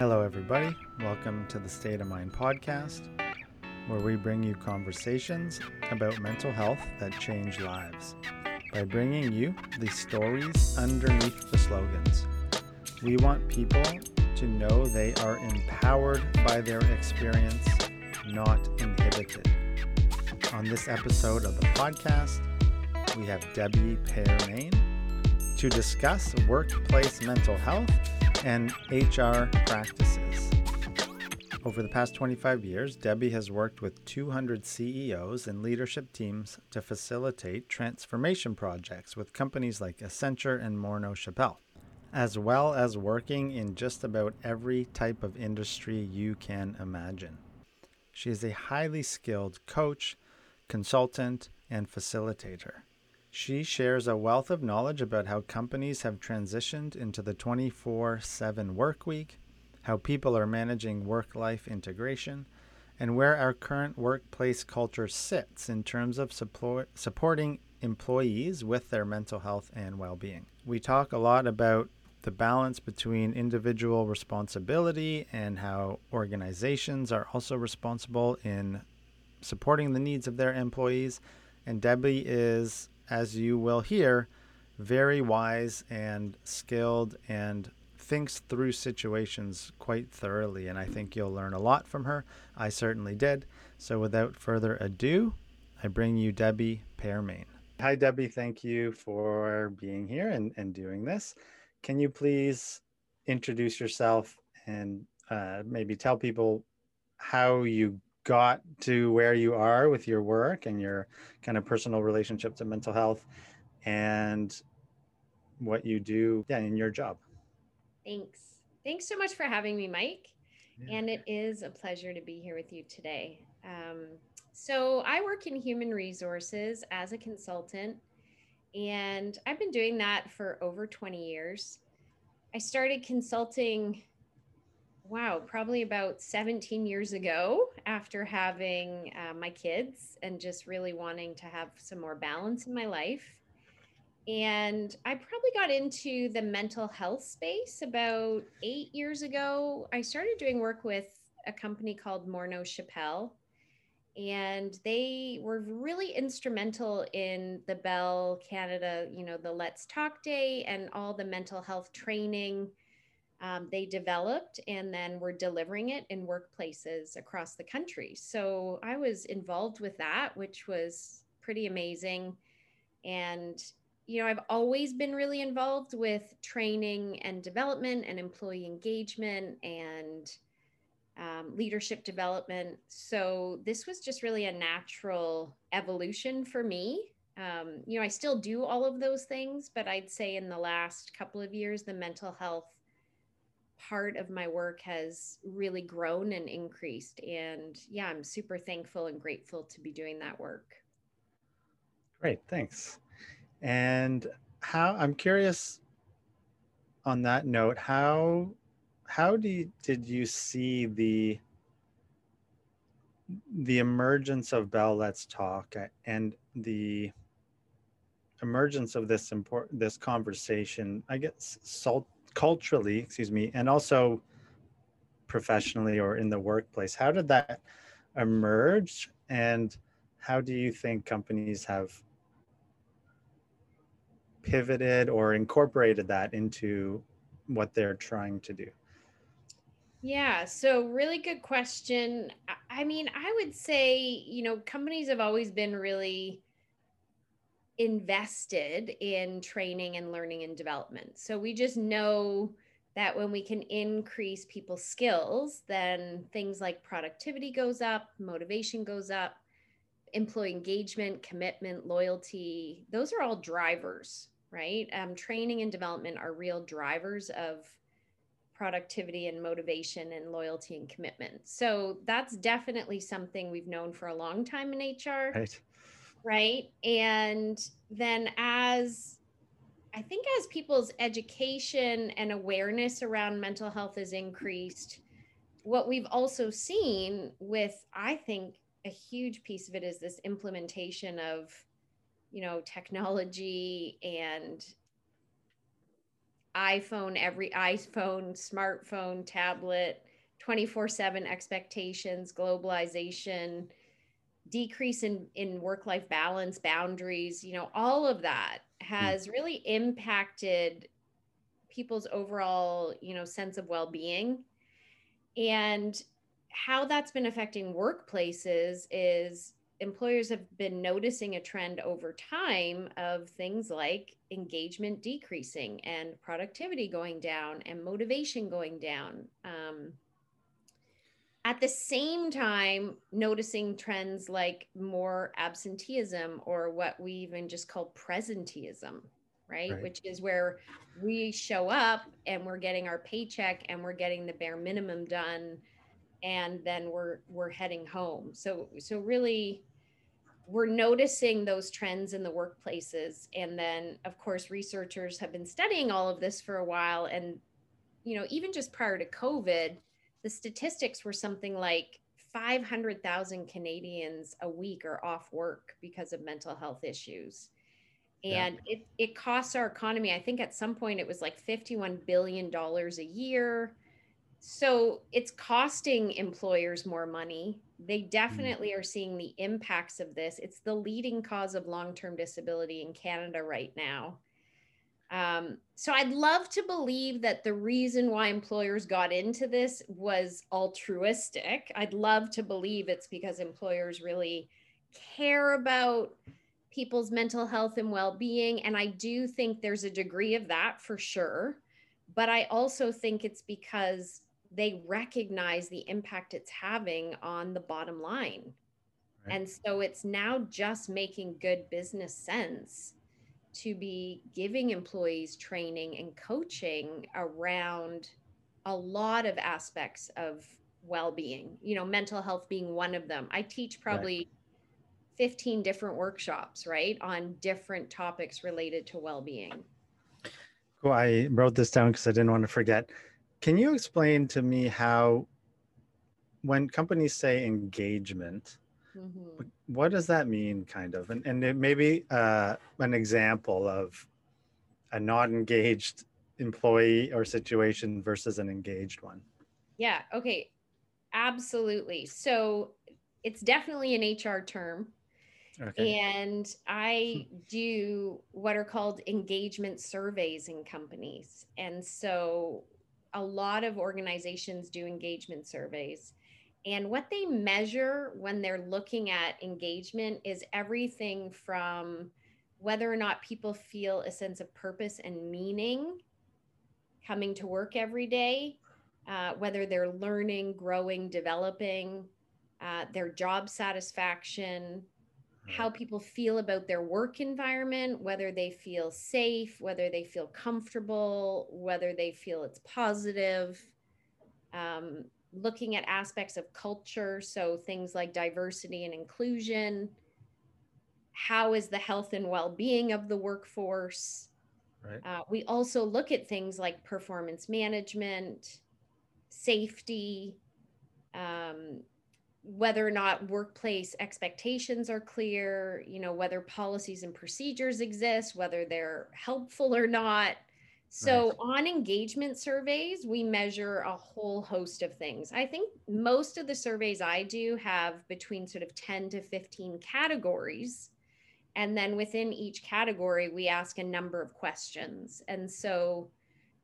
Hello, everybody. Welcome to the State of Mind podcast, where we bring you conversations about mental health that change lives by bringing you the stories underneath the slogans. We want people to know they are empowered by their experience, not inhibited. On this episode of the podcast, we have Debbie Pearmain to discuss workplace mental health and HR practices. Over the past 25 years, Debbie has worked with 200 CEOs and leadership teams to facilitate transformation projects with companies like Accenture and Morneau Shepell, as well as working in just about every type of industry you can imagine. She is a highly skilled coach, consultant, and facilitator. She shares a wealth of knowledge about how companies have transitioned into the 24 7 work week, how people are managing work life integration, and where our current workplace culture sits in terms of support, supporting employees with their mental health and well being. We talk a lot about the balance between individual responsibility and how organizations are also responsible in supporting the needs of their employees. And Debbie is as you will hear, very wise and skilled and thinks through situations quite thoroughly. And I think you'll learn a lot from her. I certainly did. So without further ado, I bring you Debbie Pearmain. Hi, Debbie. Thank you for being here and, and doing this. Can you please introduce yourself and uh, maybe tell people how you got to where you are with your work and your kind of personal relationship to mental health and what you do yeah, in your job. Thanks. Thanks so much for having me, Mike. Yeah. And it is a pleasure to be here with you today. Um, so, I work in human resources as a consultant, and I've been doing that for over 20 years. I started consulting wow, probably about 17 years ago after having uh, my kids and just really wanting to have some more balance in my life. And I probably got into the mental health space about eight years ago. I started doing work with a company called Morneau Shepell. And they were really instrumental in the Bell Canada, you know, the Let's Talk Day and all the mental health training um, they developed and then were delivering it in workplaces across the country. So I was involved with that, which was pretty amazing. And, you know, I've always been really involved with training and development and employee engagement and um, leadership development. So this was just really a natural evolution for me. Um, you know, I still do all of those things, but I'd say in the last couple of years, the mental health part of my work has really grown and increased. And yeah, I'm super thankful and grateful to be doing that work. Great, thanks. And how I'm curious on that note, how how do you, did you see the the emergence of Bell Let's Talk uh, and the emergence of this important this conversation, I guess salt culturally, excuse me, and also professionally or in the workplace? How did that emerge? And how do you think companies have pivoted or incorporated that into what they're trying to do? Yeah, so really good question. I mean, I would say, you know, companies have always been really invested in training and learning and development. So we just know that when we can increase people's skills, then things like productivity goes up, motivation goes up, employee engagement, commitment, loyalty, those are all drivers, right? Um, training and development are real drivers of productivity and motivation and loyalty and commitment. So that's definitely something we've known for a long time in HR. Right right? And then as i think as people's education and awareness around mental health has increased what we've also seen with i think a huge piece of it is this implementation of you know technology and iPhone, every iPhone, smartphone, tablet, 24 7 expectations, globalization, decrease in, in work life balance, boundaries, you know, all of that hmm. has really impacted people's overall, you know, sense of well being. And how that's been affecting workplaces is employers have been noticing a trend over time of things like engagement decreasing and productivity going down and motivation going down. Um, at the same time, noticing trends like more absenteeism or what we even just call presenteeism, right? right? Which is where we show up and we're getting our paycheck and we're getting the bare minimum done and then we're we're heading home. So so really we're noticing those trends in the workplaces and then of course researchers have been studying all of this for a while and you know even just prior to covid the statistics were something like 500,000 Canadians a week are off work because of mental health issues. And yeah. it, it costs our economy, I think at some point it was like $51 billion a year. So it's costing employers more money. They mm. definitely are seeing the impacts of this. It's the leading cause of long term disability in Canada right now. Um, so I'd love to believe that the reason why employers got into this was altruistic. I'd love to believe it's because employers really care about people's mental health and well being. And I do think there's a degree of that for sure. But I also think it's because they recognize the impact it's having on the bottom line. Right. And so it's now just making good business sense to be giving employees training and coaching around a lot of aspects of well-being you know mental health being one of them. I teach probably right. 15 different workshops right on different topics related to well-being. Cool. I wrote this down because i didn't want to forget. Can you explain to me how when companies say engagement Mm-hmm. What does that mean, kind of? And, and maybe uh, an example of a not engaged employee or situation versus an engaged one. Yeah. Okay. Absolutely. So it's definitely an HR term. Okay. And I do what are called engagement surveys in companies. And so a lot of organizations do engagement surveys. And what they measure when they're looking at engagement is everything from whether or not people feel a sense of purpose and meaning coming to work every day, uh, whether they're learning, growing, developing, uh, their job satisfaction, how people feel about their work environment, whether they feel safe, whether they feel comfortable, whether they feel it's positive. Um, looking at aspects of culture, so things like diversity and inclusion. How is the health and well being of the workforce? Right. Uh, we also look at things like performance management, safety, um, whether or not workplace expectations are clear, you know, whether policies and procedures exist, whether they're helpful or not. So, on engagement surveys, we measure a whole host of things. I think most of the surveys I do have between sort of 10 to 15 categories. And then within each category, we ask a number of questions. And so,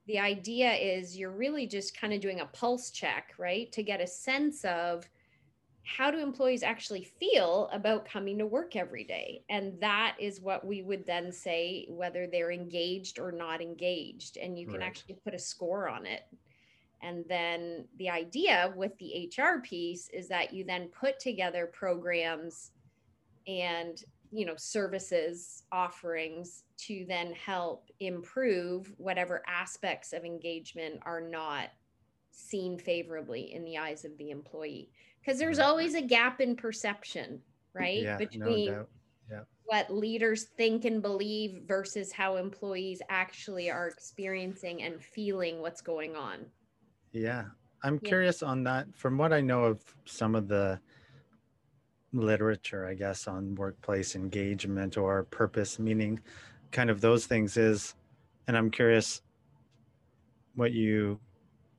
the idea is you're really just kind of doing a pulse check, right? To get a sense of how do employees actually feel about coming to work every day? And that is what we would then say whether they're engaged or not engaged. And you can right. actually put a score on it. And then the idea with the HR piece is that you then put together programs and you know services offerings to then help improve whatever aspects of engagement are not seen favorably in the eyes of the employee because there's always a gap in perception, right? Yeah, Between no yeah. what leaders think and believe versus how employees actually are experiencing and feeling what's going on. Yeah. I'm yeah. curious on that. From what I know of some of the literature, I guess, on workplace engagement or purpose, meaning kind of those things is, and I'm curious, what you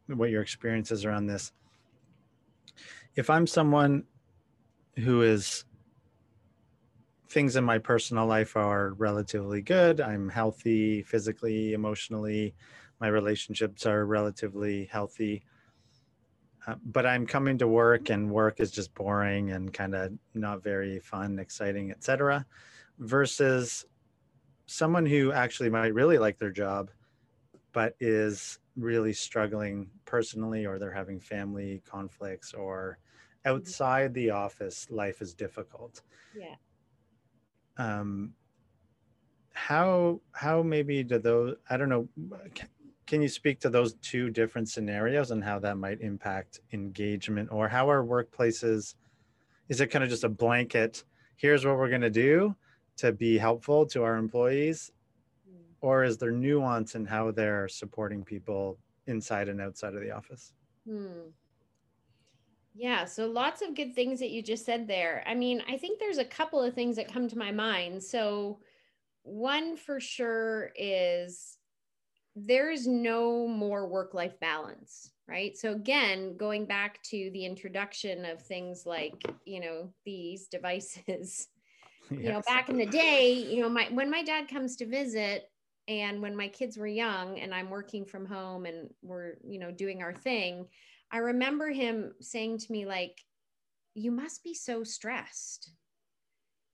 what your experiences around this. If I'm someone who is things in my personal life are relatively good, I'm healthy physically, emotionally, my relationships are relatively healthy. Uh, but I'm coming to work and work is just boring and kind of not very fun, exciting, etc. Versus someone who actually might really like their job, but is really struggling personally, or they're having family conflicts, or. Outside the office, life is difficult. Yeah. Um, how how maybe do those? I don't know. Can, can you speak to those two different scenarios and how that might impact engagement, or how are workplaces? Is it kind of just a blanket? Here's what we're going to do to be helpful to our employees hmm. or is there nuance in how they're supporting people inside and outside of the office hmm. Yeah so lots of good things that you just said there. I mean i think there's a couple of things that come to my mind. So one for sure is there's no more work life balance right? So again going back to the introduction of things like you know these devices yes. you know back in the day you know my when my dad comes to visit and when my kids were young and i'm working from home and we're you know doing our thing i remember him saying to me like you must be so stressed.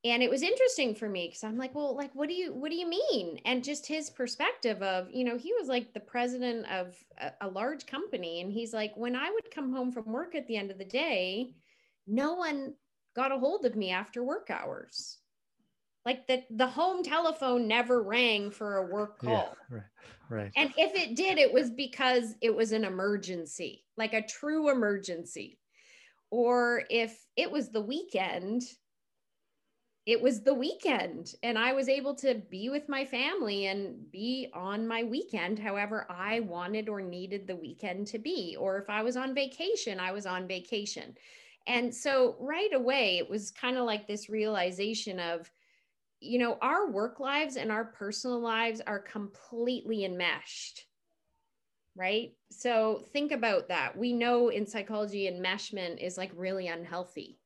And it was interesting for me because i'm like well like what do you what do you mean? And just his perspective of you know he was like the president of a, a large company and he's like when i would come home from work at the end of the day no one got a hold of me after work hours like the the home telephone never rang for a work call. yeah, right right. And if it did it was because it was an emergency like a true emergency. Or if it was the weekend it was the weekend and i was able to be with my family and be on my weekend however i wanted or needed the weekend to be. Or if i was on vacation i was on vacation. And so right away it was kind of like this realization of you know, our work lives and our personal lives are completely enmeshed. Right. So think about that. We know in psychology, enmeshment is like really unhealthy.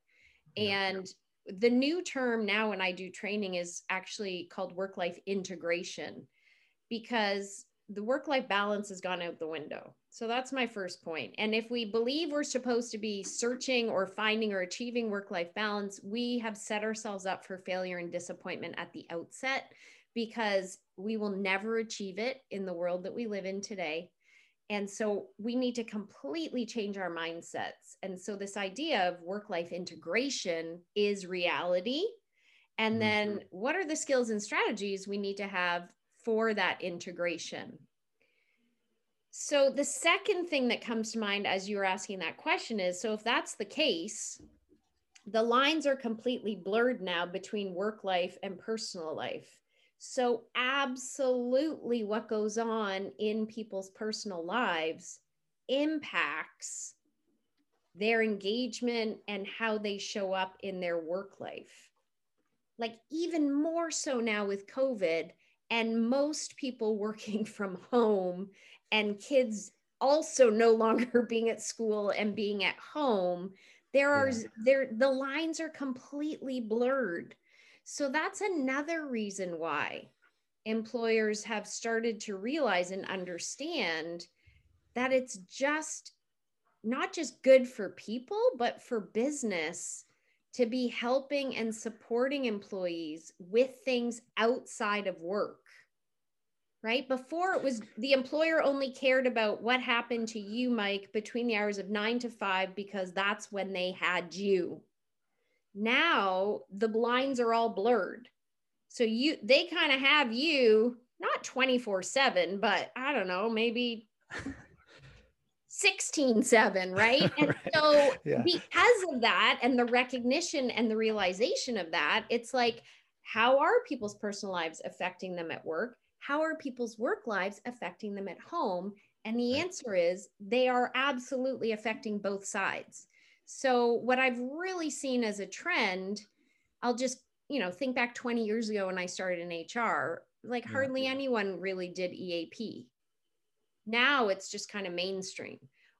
And the new term now when I do training is actually called work life integration because the work life balance has gone out the window. So that's my first point. And if we believe we're supposed to be searching or finding or achieving work life balance, we have set ourselves up for failure and disappointment at the outset because we will never achieve it in the world that we live in today. And so we need to completely change our mindsets. And so this idea of work life integration is reality. And then mm-hmm. what are the skills and strategies we need to have for that integration. So, the second thing that comes to mind as you were asking that question is so, if that's the case, the lines are completely blurred now between work life and personal life. So, absolutely, what goes on in people's personal lives impacts their engagement and how they show up in their work life. Like, even more so now with COVID, and most people working from home and kids also no longer being at school and being at home there are yeah. there the lines are completely blurred so that's another reason why employers have started to realize and understand that it's just not just good for people but for business to be helping and supporting employees with things outside of work. Right? Before it was the employer only cared about what happened to you, Mike, between the hours of nine to five, because that's when they had you. Now the blinds are all blurred. So you they kind of have you not 24 7, but I don't know, maybe 16 7 right and right. so yeah. because of that and the recognition and the realization of that it's like how are people's personal lives affecting them at work how are people's work lives affecting them at home? And the answer is they are absolutely affecting both sides. So what i've really seen as a trend i'll just you know think back 20 years ago when i started in hr like hardly anyone really did eap Now it's just kind of mainstream.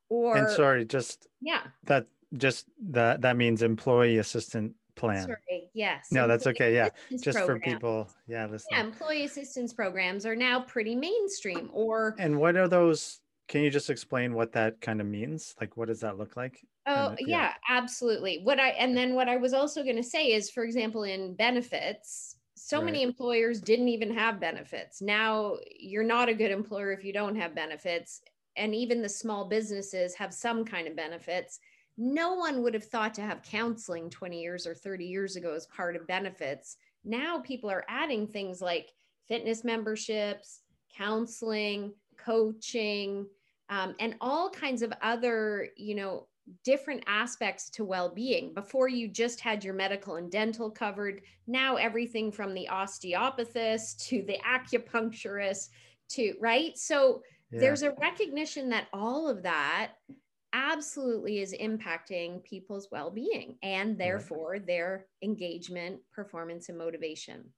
Or and sorry, just yeah, that just that that means employee assistant plan. Sorry, yes. No, that's okay. Yeah, just for people. Yeah, listen. Yeah, employee assistance programs are now pretty mainstream. Or And what are those? Can you just explain what that kind of means? Like, what does that look like? Oh, yeah. yeah. absolutely. What I and then what I was also going to say is, for example, in benefits, so many employers didn't even have benefits. Now you're not a good employer if you don't have benefits, and even the small businesses have some kind of benefits. No one would have thought to have counseling 20 years or 30 years ago as part of benefits. Now people are adding things like fitness memberships, counseling, coaching, um, and all kinds of other, you know, different aspects to well-being. Before you just had your medical and dental covered. Now everything from the osteopathist to the acupuncturist to right. So Yeah. there's a recognition that all of that absolutely is impacting people's well-being and therefore their engagement, performance, and motivation.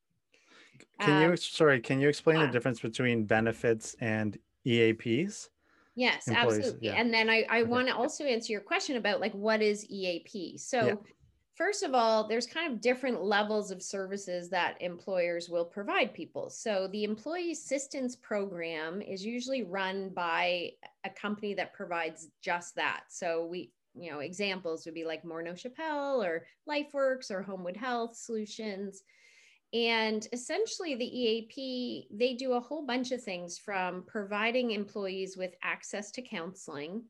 Can you Um, sorry? Can you explain the difference between benefits and EAPs? Yes, employees, absolutely. yeah. And then I, I Okay. want to also answer your question about like what is EAP. So Yeah. First of all, there's kind of different levels of services that employers will provide people. So the employee assistance program is usually run by a company that provides just that. So we, you know, examples would be like Morneau Shepell or LifeWorks or Homewood Health Solutions. And essentially, the EAP, they do a whole bunch of things from providing employees with access to counseling.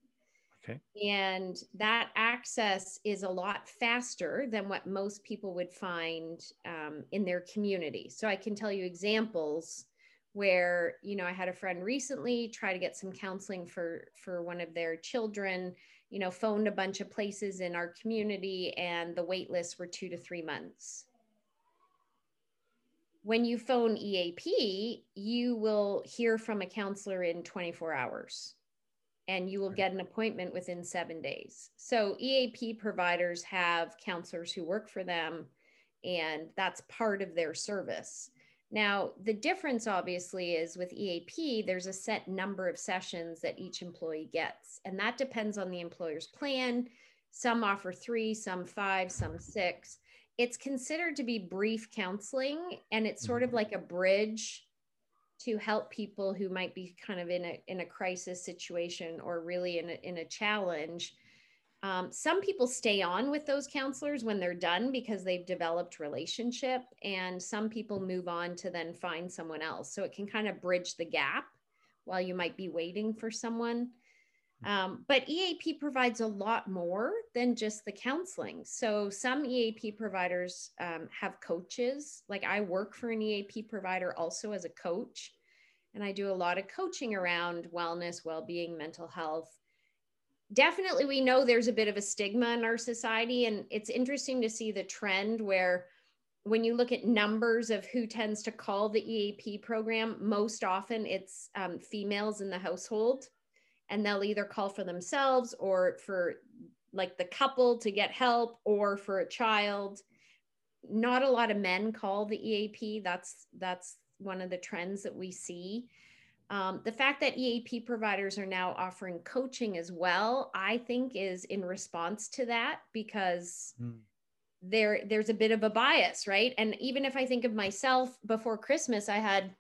Okay. And that access is a lot faster than what most people would find um, in their community. So I can tell you examples where you know i had a friend recently try to get some counseling for for one of their children you know phoned a bunch of places in our community and the wait lists were two to three months when you phone EAP, you will hear from a counselor in 24 hours and you will get an appointment within seven days. So, EAP providers have counselors who work for them, and that's part of their service. Now, the difference obviously is with EAP, there's a set number of sessions that each employee gets, and that depends on the employer's plan. Some offer three, some five, some six it's considered to be brief counseling and it's sort of mm-hmm. like a bridge to help people who might be kind of in a in a crisis situation or really in a, in a challenge um, some people stay on with those counselors when they're done because they've developed relationship and some people move on to then find someone else. So it can kind of bridge the gap while you might be waiting for someone um, but EAP provides a lot more than just the counseling. So some EAP providers um, have coaches. Like I work for an EAP provider also as a coach, and I do a lot of coaching around wellness, well-being, mental health. Definitely, we know there's a bit of a stigma in our society, and it's interesting to see the trend where when you look at numbers of who tends to call the EAP program, most often it's um, females in the household and they'll either call for themselves or for like the couple to get help or for a child. Not a lot of men call the eap that's that's one of the trends that we see. Um, the fact that eap providers are now offering coaching as well i think is in response to that because Hmm. there there's a bit of a bias right? And even if i think of myself before christmas i had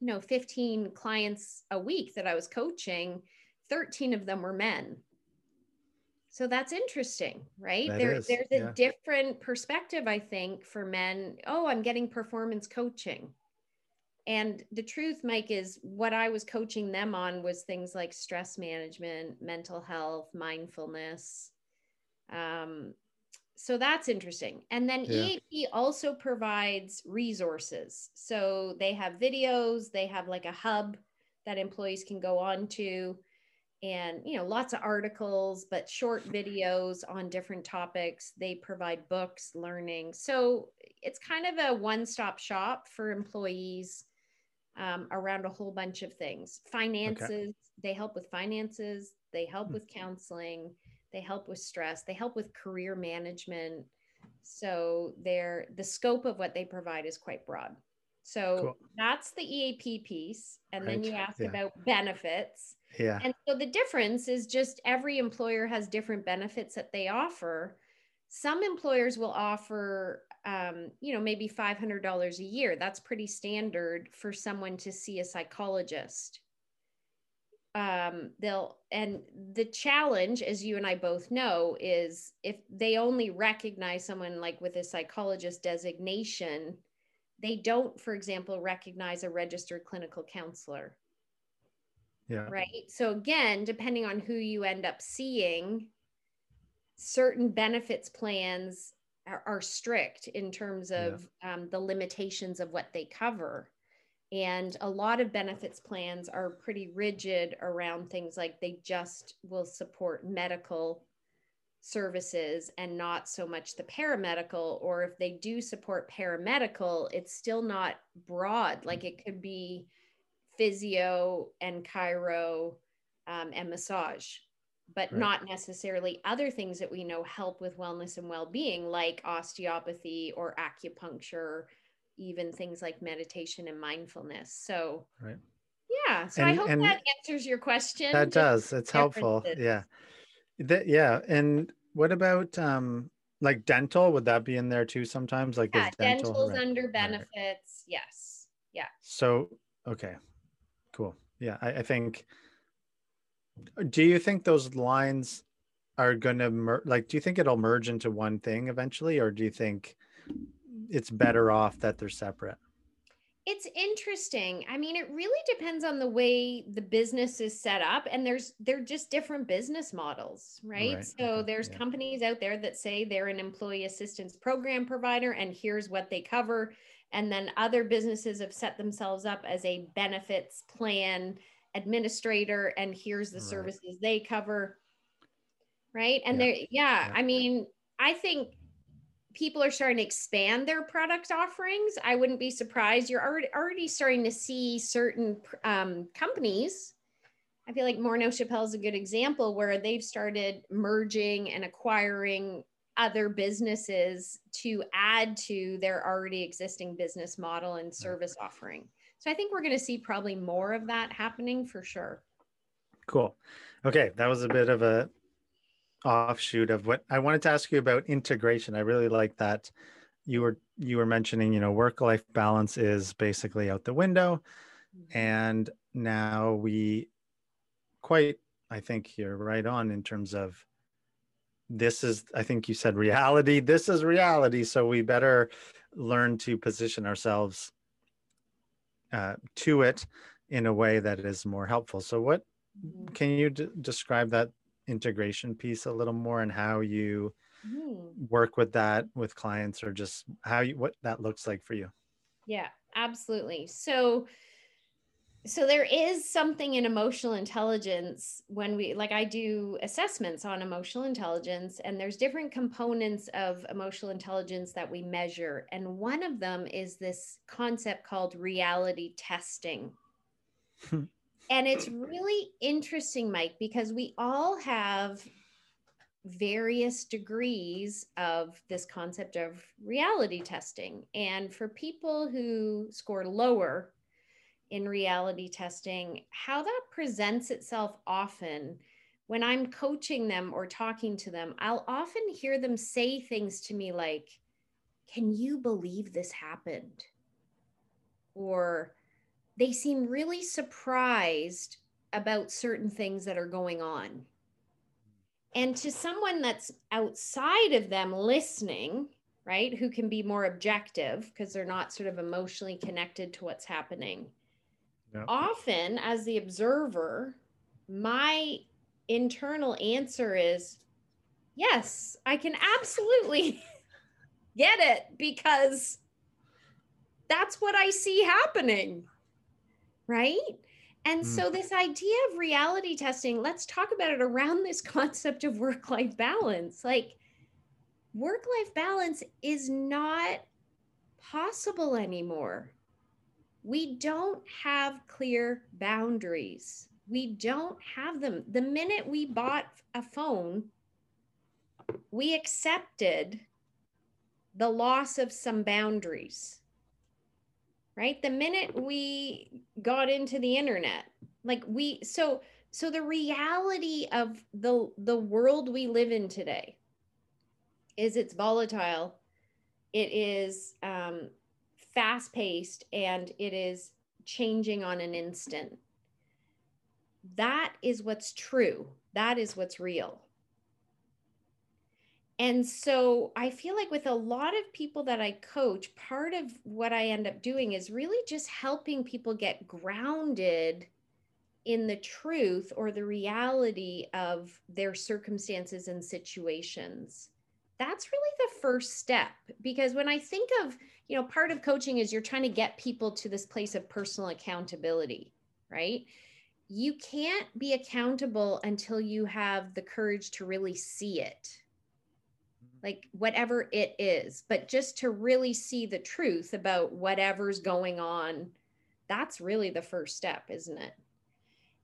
you know 15 clients a week that i was coaching 13 of them were men so that's interesting right That there, is, there's a yeah. different perspective i think for men oh i'm getting performance coaching and the truth mike is what i was coaching them on was things like stress management mental health mindfulness um, so that's interesting. And then Yeah. EAP also provides resources. So they have videos, they have like a hub that employees can go on to and you know lots of articles but short videos on different topics they provide books learning so it's kind of a one-stop shop for employees um, around a whole bunch of things finances they help with finances they help Hmm. with counseling they help with stress they help with career management so they're the scope of what they provide is quite broad So cool. that's the EAP piece. And right. then you asked yeah. about benefits. Yeah. And so the difference is just every employer has different benefits that they offer. Some employers will offer, um, you know, maybe $500 a year. That's pretty standard for someone to see a psychologist. Um, they'll, and the challenge, as you and I both know, is if they only recognize someone like with a psychologist designation, they don't, for example, recognize a registered clinical counselor. Yeah. Right. So again, depending on who you end up seeing, certain benefits plans are, are strict in terms of yeah. um, the limitations of what they cover. And a lot of benefits plans are pretty rigid around things like they just will support medical services and not so much the paramedical or if they do support paramedical it's still not broad like it could be physio and chiro um, and massage but right. not necessarily other things that we know help with wellness and well-being like osteopathy or acupuncture even things like meditation and mindfulness so right yeah so and, i hope that answers your question that does it's helpful yeah that, yeah. And what about um like dental? Would that be in there too sometimes? Like yeah, dental, dental's right. under benefits. Right. Yes. Yeah. So okay. Cool. Yeah. I, I think do you think those lines are gonna mer- like do you think it'll merge into one thing eventually or do you think it's better off that they're separate? It's interesting. I mean, it really depends on the way the business is set up and there's they're just different business models, right? right. So there's yeah. companies out there that say they're an employee assistance program provider and here's what they cover and then other businesses have set themselves up as a benefits plan administrator and here's the right. services they cover. Right? And yeah. there yeah, yeah, I mean, I think people are starting to expand their product offerings, I wouldn't be surprised. You're already already starting to see certain um, companies. I feel like Morneau Shepell is a good example where they've started merging and acquiring other businesses to add to their already existing business model and service offering. So I think we're going to see probably more of that happening for sure. Cool. Okay, that was a bit of a offshoot of what I wanted to ask you about integration. I really like that you were you were mentioning, you know, work life balance is basically out the window mm-hmm. and now we quite I think you're right on in terms of this is I think you said reality. This is reality, so we better learn to position ourselves uh, to it in a way that is more helpful. So what mm-hmm. can you d- describe that integration piece a little more and how you mm. work with that with clients or just how you what that looks like for you? Yeah absolutely. So so there is something in emotional intelligence when we like i do assessments on emotional intelligence and there's different components of emotional intelligence that we measure. And one of them is this concept called reality testing and it's really interesting, Mike, because we all have various degrees of this concept of reality testing. And for people who score lower in reality testing, how that presents itself often when I'm coaching them or talking to them, I'll often hear them say things to me like, Can you believe this happened? Or they seem really surprised about certain things that are going on. And to someone that's outside of them listening, right, who can be more objective because they're not sort of emotionally connected to what's happening. Yep. Often, as the observer, my internal answer is yes, I can absolutely get it because that's what I see happening right? And mm. so, this idea of reality testing, let's talk about it around this concept of work life balance. Like, work life balance is not possible anymore. We don't have clear boundaries. We don't have them. The minute we bought a phone, we accepted the loss of some boundaries right? The minute we got into the internet, like we, so, so the reality of the the world we live in today is it's volatile. It is um, fast paced and it is changing on an instant. That is what's true. That is what's real and so I feel like with a lot of people that I coach, part of what I end up doing is really just helping people get grounded in the truth or the reality of their circumstances and situations. That's really the first step because when i think of you know part of coaching is you're trying to get people to this place of personal accountability right? You can't be accountable until you have the courage to really see it like whatever it is but just to really see the truth about whatever's going on that's really the first step isn't it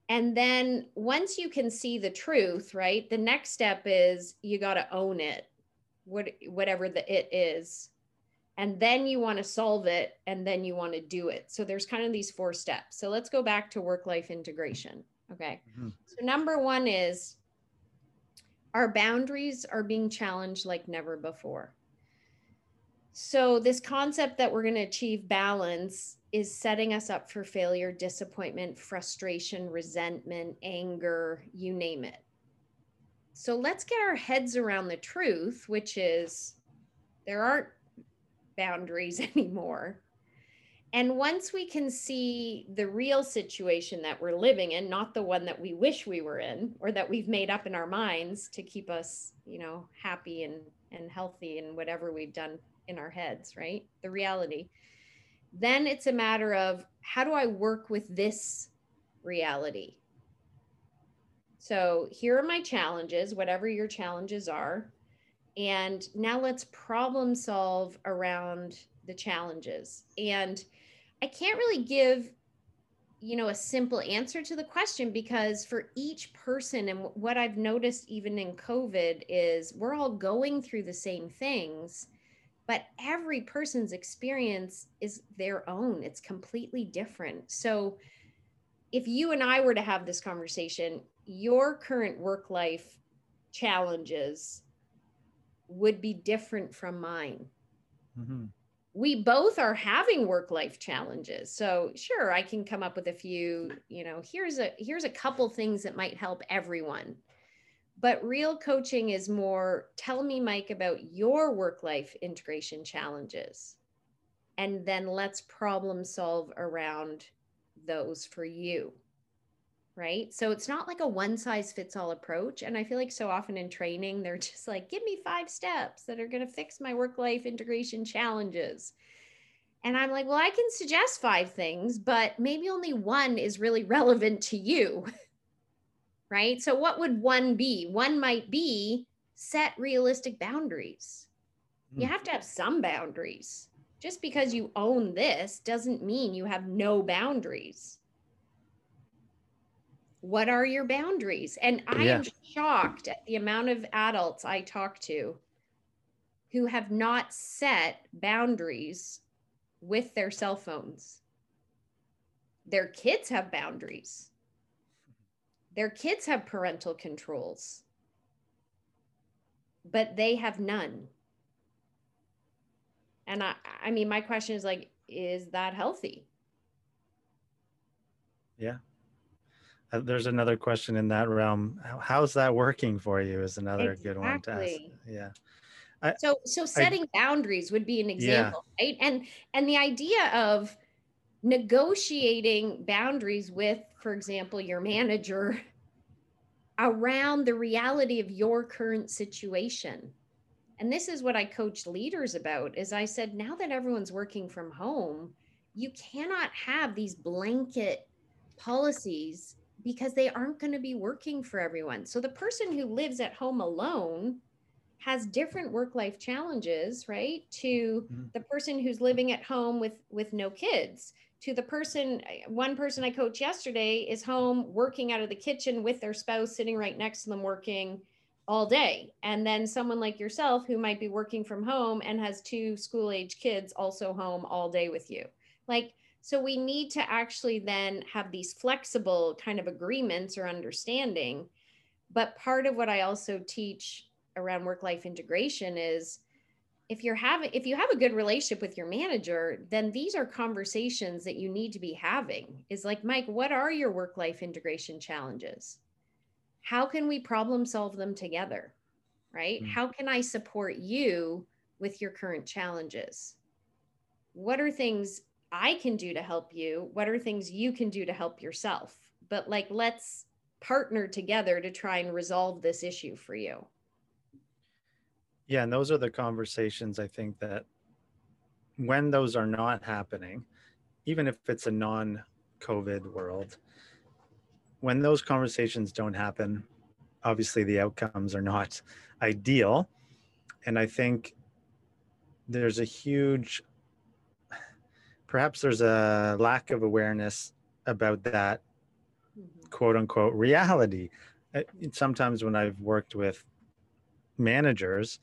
and then once you can see the truth, right, the next step is you got to own it, what, whatever the it is. And then you want to solve it and then you want to do it. So there's kind of these four steps. So let's go back to work life integration. Okay. Mm-hmm. So number one is our boundaries are being challenged like never before. So, this concept that we're going to achieve balance is setting us up for failure, disappointment, frustration, resentment, anger, you name it. So, let's get our heads around the truth, which is there aren't boundaries anymore. And once we can see the real situation that we're living in, not the one that we wish we were in or that we've made up in our minds to keep us, you know, happy and, and healthy and whatever we've done in our heads, right? The reality. Then it's a matter of how do I work with this reality? So here are my challenges, whatever your challenges are. And now let's problem solve around the challenges. And I can't really give you know a simple answer to the question because for each person and what I've noticed even in covid is we're all going through the same things but every person's experience is their own. It's completely different. So if you and i were to have this conversation your current work life challenges would be different from mine. Mm-hmm. We both are having work life challenges so sure i can come up with a few you know here's a here's a couple things that might help everyone but real coaching is more tell me, Mike, about your work life integration challenges. And then let's problem solve around those for you. Right. So it's not like a one size fits all approach. And I feel like so often in training, they're just like, give me five steps that are going to fix my work life integration challenges. And I'm like, well, I can suggest five things, but maybe only one is really relevant to you. right? So, what would one be? One might be set realistic boundaries. Mm. You hmm. have to have some boundaries. Just because you own this doesn't mean you have no boundaries. What are your boundaries? And I yeah. am shocked at the amount of adults I talk to who have not set boundaries with their cell phones. Their kids have boundaries their kids have parental controls, but they have none. And I, I mean, my question is like, is that healthy? Yeah. Uh, there's another question in that realm. how's that working for you? Is another exactly. good one to ask. Yeah. I, so so setting I, boundaries would be an example, yeah. right? And and the idea of negotiating boundaries with, for example, your manager around the reality of your current situation. And this is what I coach leaders about is I said now that everyone's working from home, you cannot have these blanket policies because they aren't going to be working for everyone. So the person who lives at home alone has different work life challenges right to mm-hmm. the person who's living at home with with no kids to the person one person i coached yesterday is home working out of the kitchen with their spouse sitting right next to them working all day and then someone like yourself who might be working from home and has two school age kids also home all day with you like So we need to actually then have these flexible kind of agreements or understanding. But part of what I also teach around work life integration is if you're having if you have a good relationship with your manager then these are conversations that you need to be having. Is like mike what are your work life integration challenges? How can we problem solve them together? Right? Mm-hmm. how can i support you with your current challenges? What are things i can do to help you what are things you can do to help yourself but like let's partner together to try and resolve this issue for you yeah, and those are the conversations I think that when those are not happening, even if it's a non COVID world, when those conversations don't happen, obviously the outcomes are not ideal. And I think there's a huge, perhaps there's a lack of awareness about that mm-hmm. quote unquote reality. Sometimes when I've worked with managers,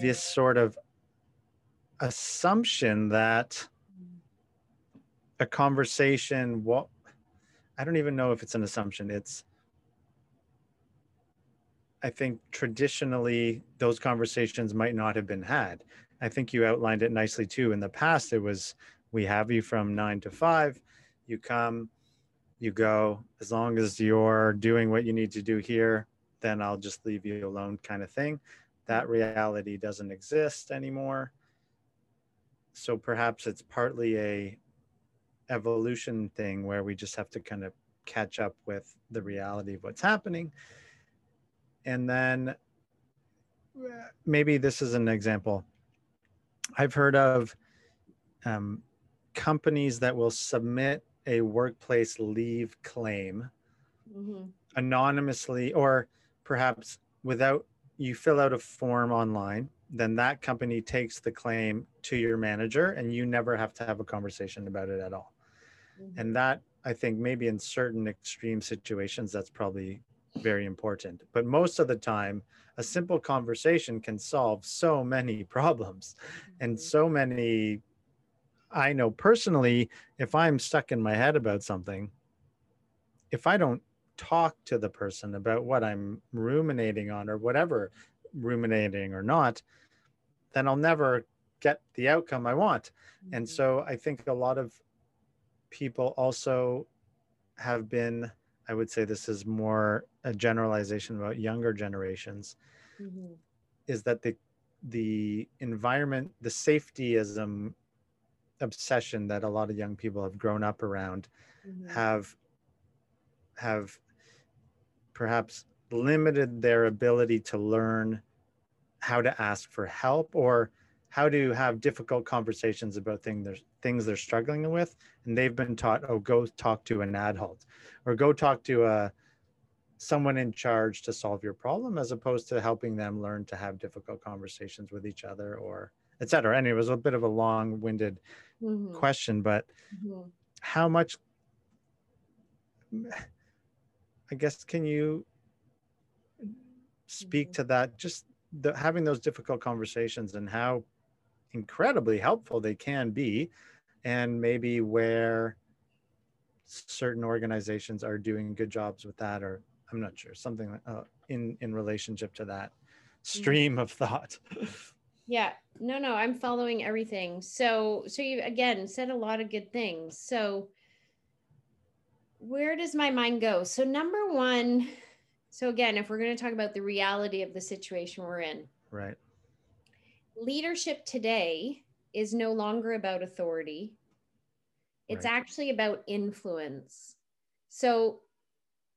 this sort of assumption that a conversation what i don't even know if it's an assumption it's i think traditionally those conversations might not have been had i think you outlined it nicely too. In the past it was we have you from 9 to 5 you come you go. As long as you're doing what you need to do here then i'll just leave you alone kind of thing. That reality doesn't exist anymore. So perhaps it's partly a evolution thing where we just have to kind of catch up with the reality of what's happening. And then uh, maybe this is an example i've heard of um, companies that will submit a workplace leave claim mm-hmm. anonymously or perhaps without you fill out a form online then that company takes the claim to your manager and you never have to have a conversation about it at all mm-hmm. and that i think maybe in certain extreme situations that's probably very important but most of the time a simple conversation can solve so many problems mm-hmm. and so many i know personally if i'm stuck in my head about something if i don't talk to the person about what I'm ruminating on or whatever, ruminating or not, then I'll never get the outcome I want. Mm-hmm. And so I think a lot of people also have been, I would say this is more a generalization about younger generations, mm-hmm. is that the the environment, the safetyism obsession that a lot of young people have grown up around mm-hmm. have have perhaps limited their ability to learn how to ask for help or how to have difficult conversations about things they're, things they're struggling with and they've been taught oh go talk to an adult or go talk to a uh, someone in charge to solve your problem as opposed to helping them learn to have difficult conversations with each other or etc and it was a bit of a long-winded mm-hmm. question but mm-hmm. how much I guess can you speak mm-hmm. to that? Just the, having those difficult conversations and how incredibly helpful they can be, and maybe where certain organizations are doing good jobs with that, or I'm not sure something uh, in in relationship to that mm-hmm. stream of thought. yeah no no i'm following everything so so you again said a lot of good things so where does my mind go? So, number one, so again, if we're going to talk about the reality of the situation we're in, right? Leadership today is no longer about authority, it's right. actually about influence. So,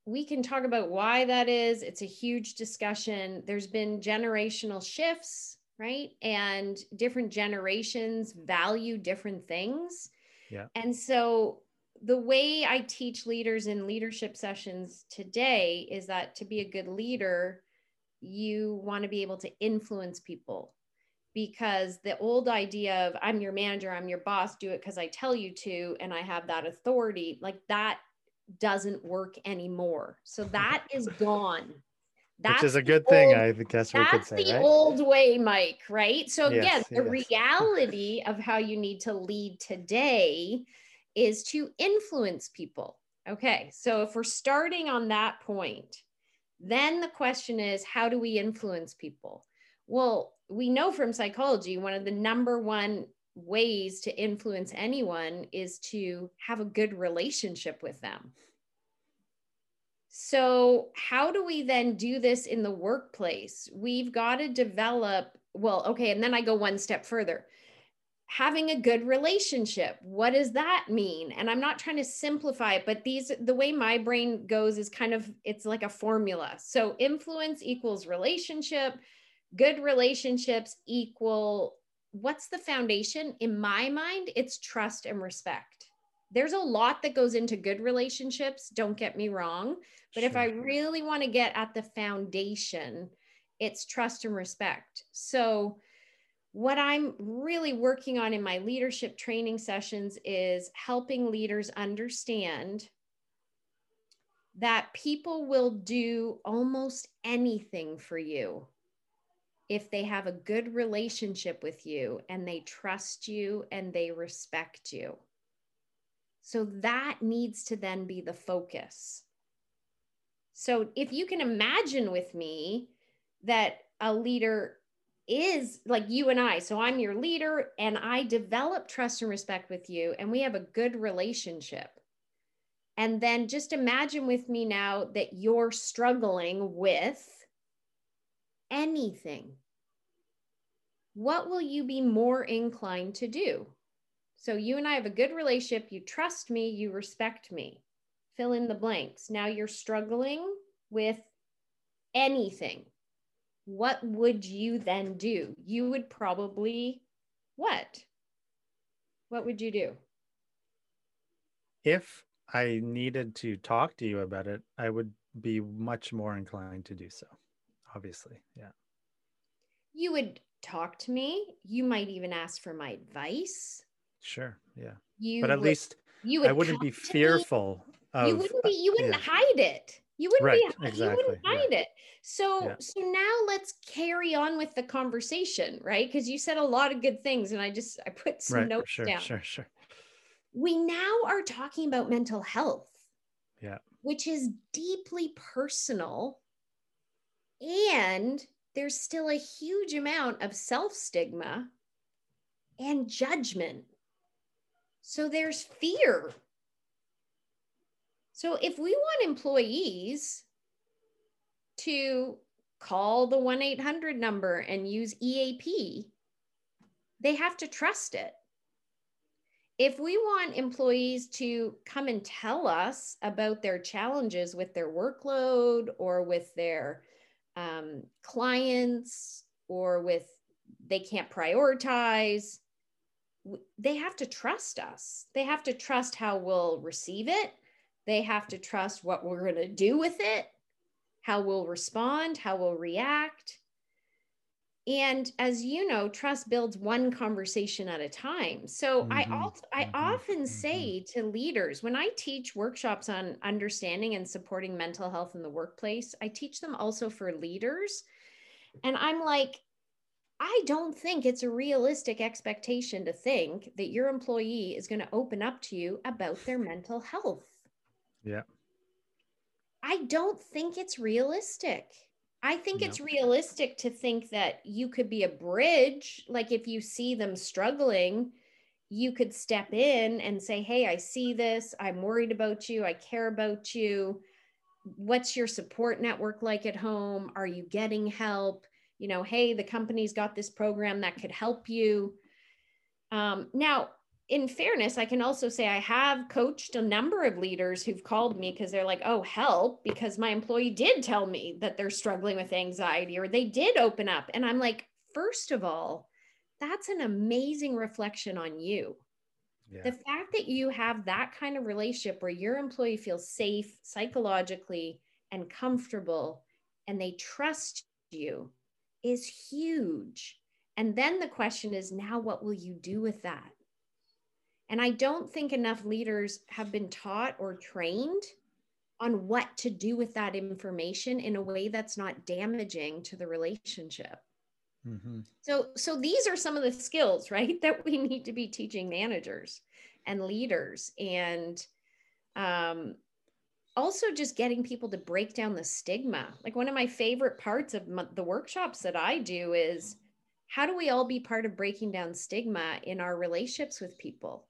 we can talk about why that is. It's a huge discussion. There's been generational shifts, right? And different generations value different things. Yeah. And so the way I teach leaders in leadership sessions today is that to be a good leader, you want to be able to influence people because the old idea of I'm your manager, I'm your boss, do it because I tell you to, and I have that authority, like that doesn't work anymore. So that is gone. That's Which is a good thing, I guess we could say. That's the right? old way, Mike, right? So, yes, again, the yes. reality of how you need to lead today is to influence people. Okay, so if we're starting on that point, then the question is how do we influence people? Well, we know from psychology, one of the number one ways to influence anyone is to have a good relationship with them. So, how do we then do this in the workplace? We've got to develop, well, okay, and then I go one step further. Having a good relationship. What does that mean? And I'm not trying to simplify it, but these, the way my brain goes is kind of, it's like a formula. So, influence equals relationship, good relationships equal what's the foundation? In my mind, it's trust and respect. There's a lot that goes into good relationships, don't get me wrong. But sure. if I really want to get at the foundation, it's trust and respect. So, what I'm really working on in my leadership training sessions is helping leaders understand that people will do almost anything for you if they have a good relationship with you and they trust you and they respect you. So that needs to then be the focus. So if you can imagine with me that a leader is like you and I, so I'm your leader and I develop trust and respect with you and we have a good relationship. And then just imagine with me now that you're struggling with anything, what will you be more inclined to do? So you and I have a good relationship. You trust me, you respect me. Fill in the blanks. Now you're struggling with anything. What would you then do? You would probably what? What would you do? If I needed to talk to you about it, I would be much more inclined to do so obviously. Yeah. You would talk to me. You might even ask for my advice. Sure. Yeah. You but at would, least you would I wouldn't be fearful. Of, you wouldn't be. You uh, wouldn't yeah. hide it. You wouldn't right, be. Exactly. You wouldn't hide yeah. it. So yeah. so now let's carry on with the conversation, right? Because you said a lot of good things, and I just I put some right. notes sure, down. Sure. Sure. We now are talking about mental health. Yeah. Which is deeply personal and there's still a huge amount of self stigma and judgment. So there's fear. So if we want employees to call the 1 800 number and use EAP, they have to trust it. If we want employees to come and tell us about their challenges with their workload or with their um, clients or with they can't prioritize they have to trust us. They have to trust how we'll receive it. They have to trust what we're going to do with it how we'll respond how we'll react and as you know trust builds one conversation at a time so mm-hmm. i also i mm-hmm. often mm-hmm. say to leaders when i teach workshops on understanding and supporting mental health in the workplace i teach them also for leaders and i'm like i don't think it's a realistic expectation to think that your employee is going to open up to you about their mental health yeah i don't think it's realistic I think it's realistic to think that you could be a bridge. Like if you see them struggling, you could step in and say, Hey, I see this. I'm worried about you. I care about you. What's your support network like at home? Are you getting help? You know, hey, the company's got this program that could help you. Um, now, in fairness, I can also say I have coached a number of leaders who've called me because they're like, oh, help, because my employee did tell me that they're struggling with anxiety or they did open up. And I'm like, first of all, that's an amazing reflection on you. Yeah. The fact that you have that kind of relationship where your employee feels safe psychologically and comfortable and they trust you is huge. And then the question is now, what will you do with that? And I don't think enough leaders have been taught or trained on what to do with that information in a way that's not damaging to the relationship. Mm-hmm. So, so these are some of the skills, right, that we need to be teaching managers and leaders, and um, also just getting people to break down the stigma. Like one of my favorite parts of m- the workshops that I do is how do we all be part of breaking down stigma in our relationships with people?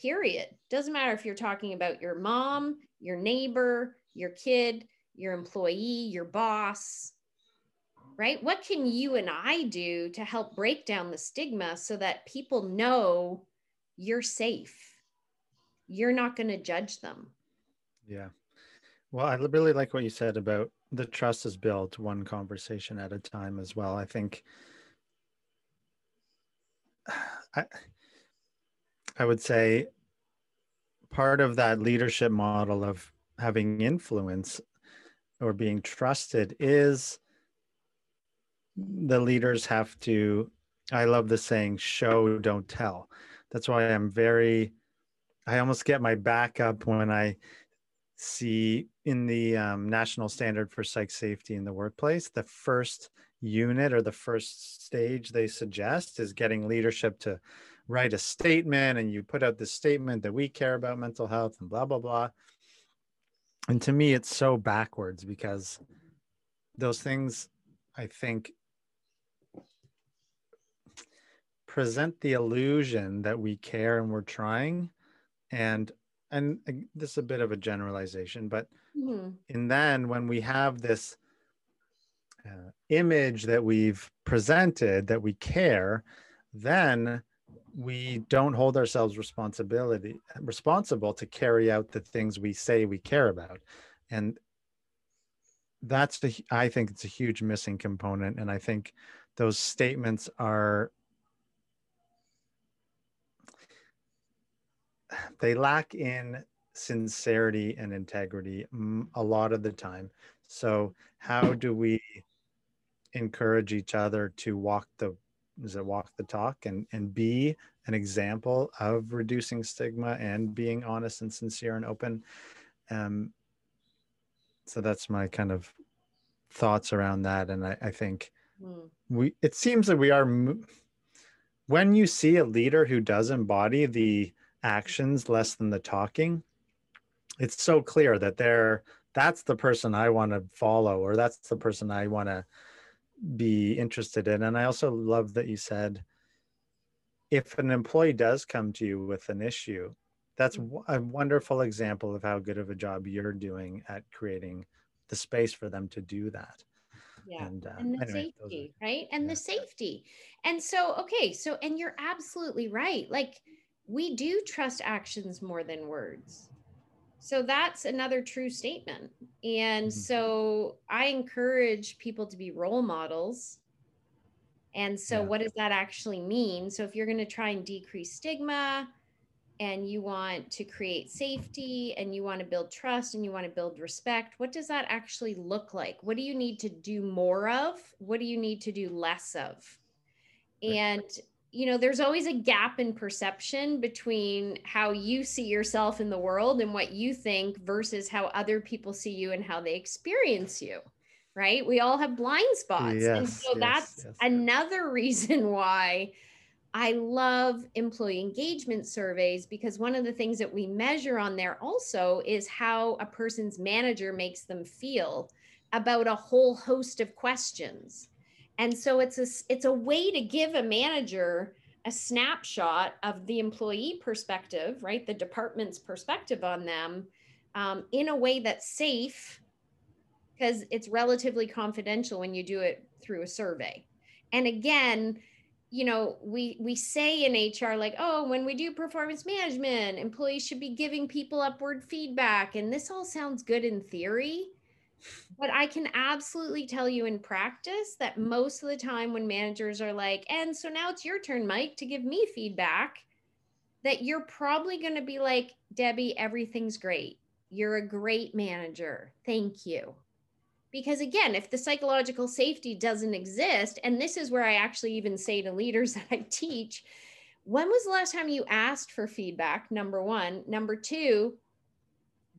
Period. Doesn't matter if you're talking about your mom, your neighbor, your kid, your employee, your boss, right? What can you and I do to help break down the stigma so that people know you're safe? You're not going to judge them. Yeah. Well, I really like what you said about the trust is built one conversation at a time as well. I think I, I would say part of that leadership model of having influence or being trusted is the leaders have to i love the saying show don't tell. That's why i'm very i almost get my back up when i see in the um, national standard for psych safety in the workplace the first unit or the first stage they suggest is getting leadership to write a statement and you put out this statement that we care about mental health and blah blah blah and to me it's so backwards because those things i think present the illusion that we care and we're trying and and this is a bit of a generalization but mm-hmm. and then when we have this uh, image that we've presented that we care, then we don't hold ourselves responsibility responsible to carry out the things we say we care about. And that's the i think it's a huge missing component. And i think those statements are they lack in sincerity and integrity mm, a lot of the time. So how do we encourage each other to walk the is it walk the talk and and be an example of reducing stigma and being honest and sincere and open um so that's my kind of thoughts around that and i, I think mm. we it seems that we are when you see a leader who does embody the actions less than the talking it's so clear that they're that's the person i want to follow or that's the person i want to be interested in. And I also love that you said if an employee does come to you with an issue, that's mm-hmm. a wonderful example of how good of a job you're doing at creating the space for them to do that. Yeah. And, uh, and the anyway, safety, are, right? And yeah. the safety. And so, okay. So, and you're absolutely right. Like, we do trust actions more than words. So that's another true statement. And mm-hmm. so I encourage people to be role models. And so, yeah. what does that actually mean? So, if you're going to try and decrease stigma and you want to create safety and you want to build trust and you want to build respect, what does that actually look like? What do you need to do more of? What do you need to do less of? And you know, there's always a gap in perception between how you see yourself in the world and what you think versus how other people see you and how they experience you. Right. We all have blind spots. Yes, and so yes, that's yes. another reason why I love employee engagement surveys because one of the things that we measure on there also is how a person's manager makes them feel about a whole host of questions and so it's a it's a way to give a manager a snapshot of the employee perspective right the department's perspective on them um, in a way that's safe because it's relatively confidential when you do it through a survey. And again you know we we say in hr like oh when we do performance management employees should be giving people upward feedback and this all sounds good in theory but I can absolutely tell you in practice that most of the time when managers are like, and so now it's your turn, Mike, to give me feedback, that you're probably going to be like, Debbie, everything's great. You're a great manager. Thank you. Because again, if the psychological safety doesn't exist, and this is where I actually even say to leaders that I teach, when was the last time you asked for feedback? Number one. Number two,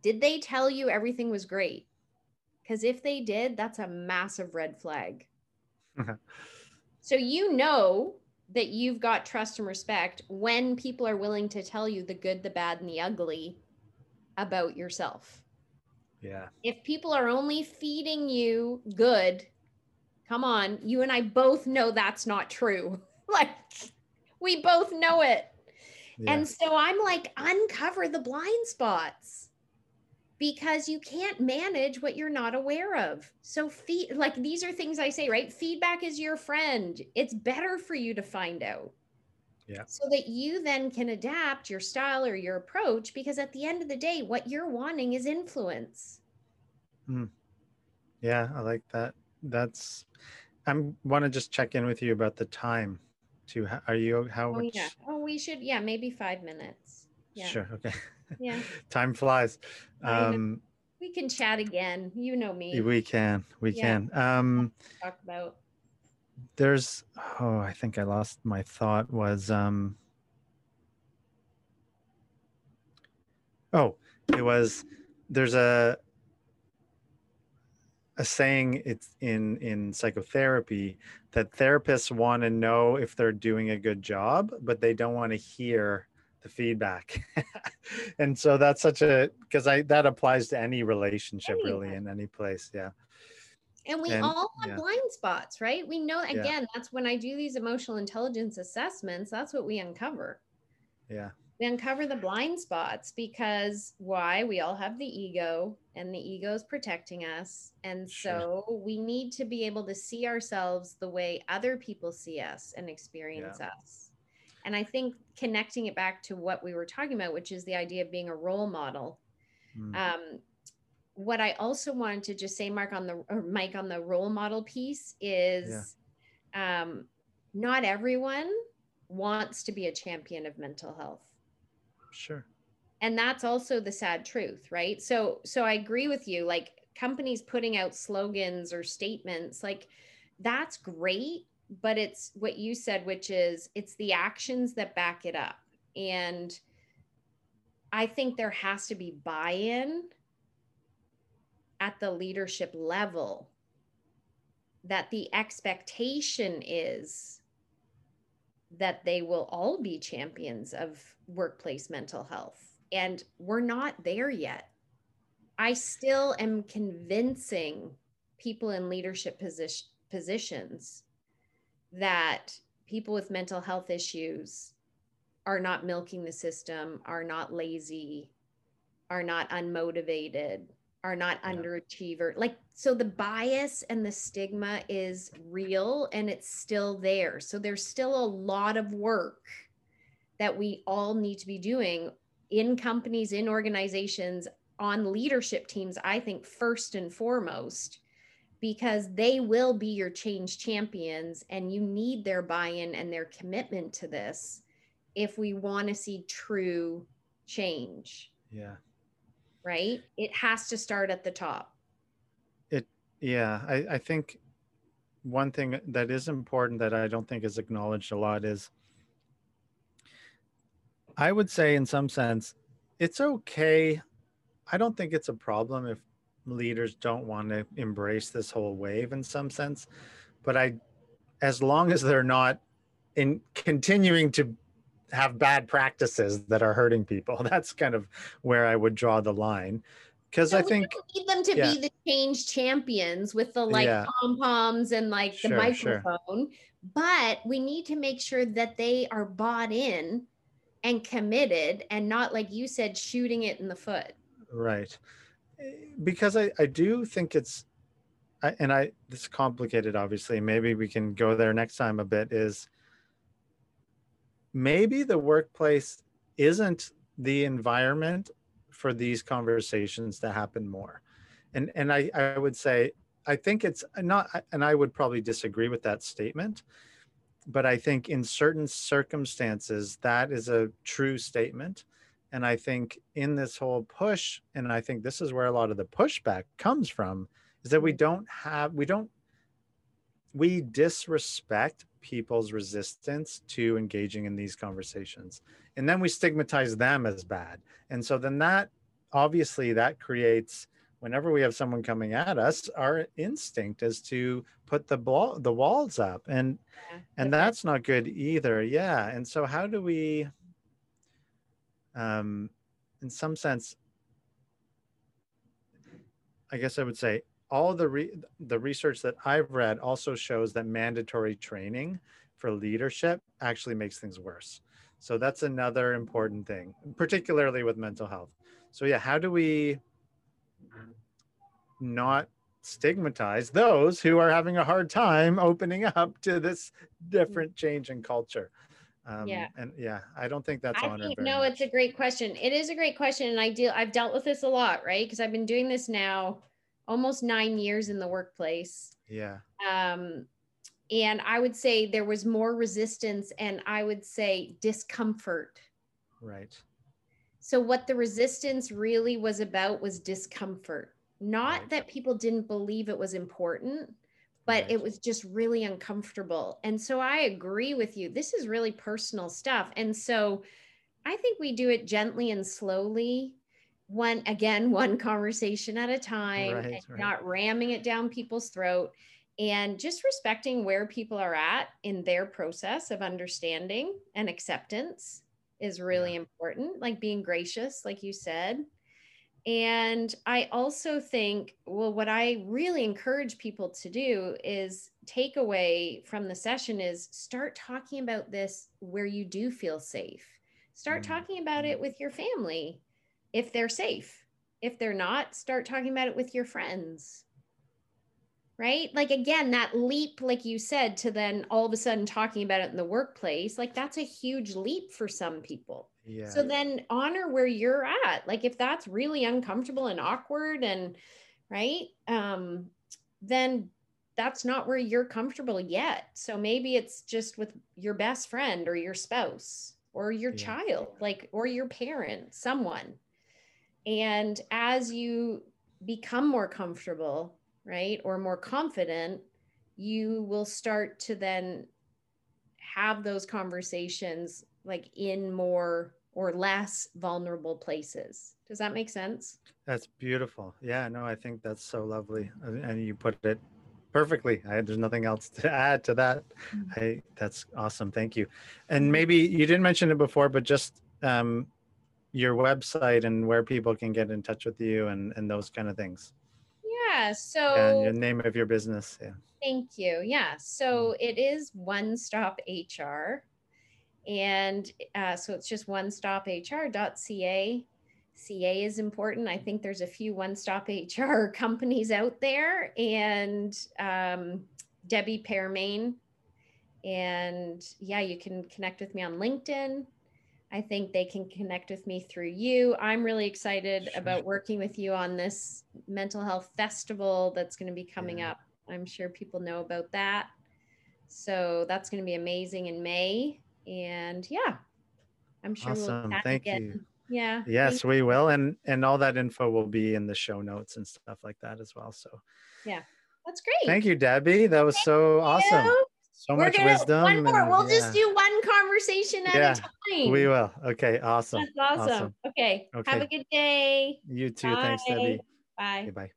did they tell you everything was great? Because if they did, that's a massive red flag. so you know that you've got trust and respect when people are willing to tell you the good, the bad, and the ugly about yourself. Yeah. If people are only feeding you good, come on, you and I both know that's not true. like, we both know it. Yeah. And so I'm like, uncover the blind spots because you can't manage what you're not aware of. So feed like these are things I say, right? Feedback is your friend. It's better for you to find out. Yeah. So that you then can adapt your style or your approach because at the end of the day what you're wanting is influence. Mm. Yeah, I like that. That's I'm want to just check in with you about the time To Are you how oh, much? Yeah. Oh, we should yeah, maybe 5 minutes. Yeah. Sure. Okay. Yeah. Time flies. Um, we can chat again. You know me. We can. We yeah. can. Um, talk about. There's. Oh, I think I lost my thought. Was um. Oh, it was. There's a. A saying it's in in psychotherapy that therapists want to know if they're doing a good job, but they don't want to hear the feedback. And so that's such a because i that applies to any relationship really in any place yeah. And we and, all have yeah. blind spots right? We know again yeah. that's when i do these emotional intelligence assessments that's what we uncover. Yeah. We uncover the blind spots because why? We all have the ego and the ego is protecting us. And sure. so we need to be able to see ourselves the way other people see us and experience yeah. us and I think connecting it back to what we were talking about, which is the idea of being a role model. Mm. Um, what I also wanted to just say, Mark, on the or Mike on the role model piece is yeah. um, not everyone wants to be a champion of mental health. Sure. And that's also the sad truth, right? So so I agree with you. Like companies putting out slogans or statements, like that's great but it's what you said, which is it's the actions that back it up. And I think there has to be buy in at the leadership level that the expectation is that they will all be champions of workplace mental health. And we're not there yet. I still am convincing people in leadership position, positions that people with mental health issues are not milking the system, are not lazy, are not unmotivated, are not yeah. underachiever. Like, so the bias and the stigma is real and it's still there. So there's still a lot of work that we all need to be doing in companies, in organizations, on leadership teams, I think, first and foremost, because they will be your change champions and you need their buy-in and their commitment to this if we want to see true change. Yeah. Right? It has to start at the top. It yeah i, I think one thing that is important that i don't think is acknowledged a lot is i would say in some sense it's okay. I don't think it's a problem if leaders don't want to embrace this whole wave in some sense but i as long as they're not in continuing to have bad practices that are hurting people that's kind of where i would draw the line because so i think we need them to yeah. be the change champions with the like yeah. pom poms and like the sure, microphone sure. but we need to make sure that they are bought in and committed and not like you said shooting it in the foot right because I, I do think it's I, and I this is complicated obviously maybe we can go there next time a bit is maybe the workplace isn't the environment for these conversations to happen more. And and I, I would say I think it's not and I would probably disagree with that statement but I think in certain circumstances that is a true statement and I think in this whole push, and I think this is where a lot of the pushback comes from, is that we mm-hmm. don't have, we don't, we disrespect people's resistance to engaging in these conversations. And then we stigmatize them as bad. And so then that obviously that creates whenever we have someone coming at us our instinct is to put the ball the walls up and yeah, and that's not good either yeah and so how do we um in some sense i guess i would say all the re- the research that i've read also shows that mandatory training for leadership actually makes things worse. So that's another important thing particularly with mental health. So yeah how do we not stigmatize those who are having a hard time opening up to this different change in culture um, yeah and yeah i don't think that's I think, no much. it's a great question. It is a great question and i deal i've dealt with this a lot right? Because i've been doing this now almost nine years in the workplace. Yeah. Um and i would say there was more resistance and i would say discomfort. Right. So what the resistance really was about was discomfort. Not right. that people didn't believe it was important, but right. it was just really uncomfortable. And so I agree with you. This is really personal stuff. And so I think we do it gently and slowly. One again, one conversation at a time, right, and not ramming it down people's throat and just respecting where people are at in their process of understanding and acceptance is really yeah. important like being gracious like you said and I also think, well, what I really encourage people to do is take away from the session is start talking about this where you do feel safe. Start mm-hmm. talking about it with your family if they're safe. If they're not, start talking about it with your friends. Right? Like, again, that leap, like you said, to then all of a sudden talking about it in the workplace, like that's a huge leap for some people yeah. So then honor where you're at. Like if that's really uncomfortable and awkward and right, um, then that's not where you're comfortable yet. So maybe it's just with your best friend or your spouse or your yeah. child, like or your parent, someone. And as you become more comfortable, right, or more confident, you will start to then have those conversations like in more or less vulnerable places. Does that make sense? That's beautiful. Yeah, no, I think that's so lovely. And you put it perfectly. I, there's nothing else to add to that. Mm-hmm. I, that's awesome. Thank you. And maybe you didn't mention it before, but just um, your website and where people can get in touch with you and, and those kind of things. Yeah. So, and the name of your business. Yeah. Thank you. Yeah. So mm. it is One Stop HR. And uh, so it's just one stop hr.ca. CA is important. I think there's a few one stop HR companies out there, and um, Debbie Pearmain. And yeah, you can connect with me on LinkedIn. I think they can connect with me through you. I'm really excited sure. about working with you on this mental health festival that's going to be coming yeah. up. I'm sure people know about that. So that's going to be amazing in May and yeah i'm sure awesome. we'll thank again. you yeah yes we will and and all that info will be in the show notes and stuff like that as well so yeah that's great thank you debbie that was thank so you. awesome so We're much gonna, wisdom one more. And, we'll yeah. just do one conversation at yeah, a time we will okay awesome that's awesome, awesome. Okay. okay have a good day you too bye. thanks debbie bye okay, bye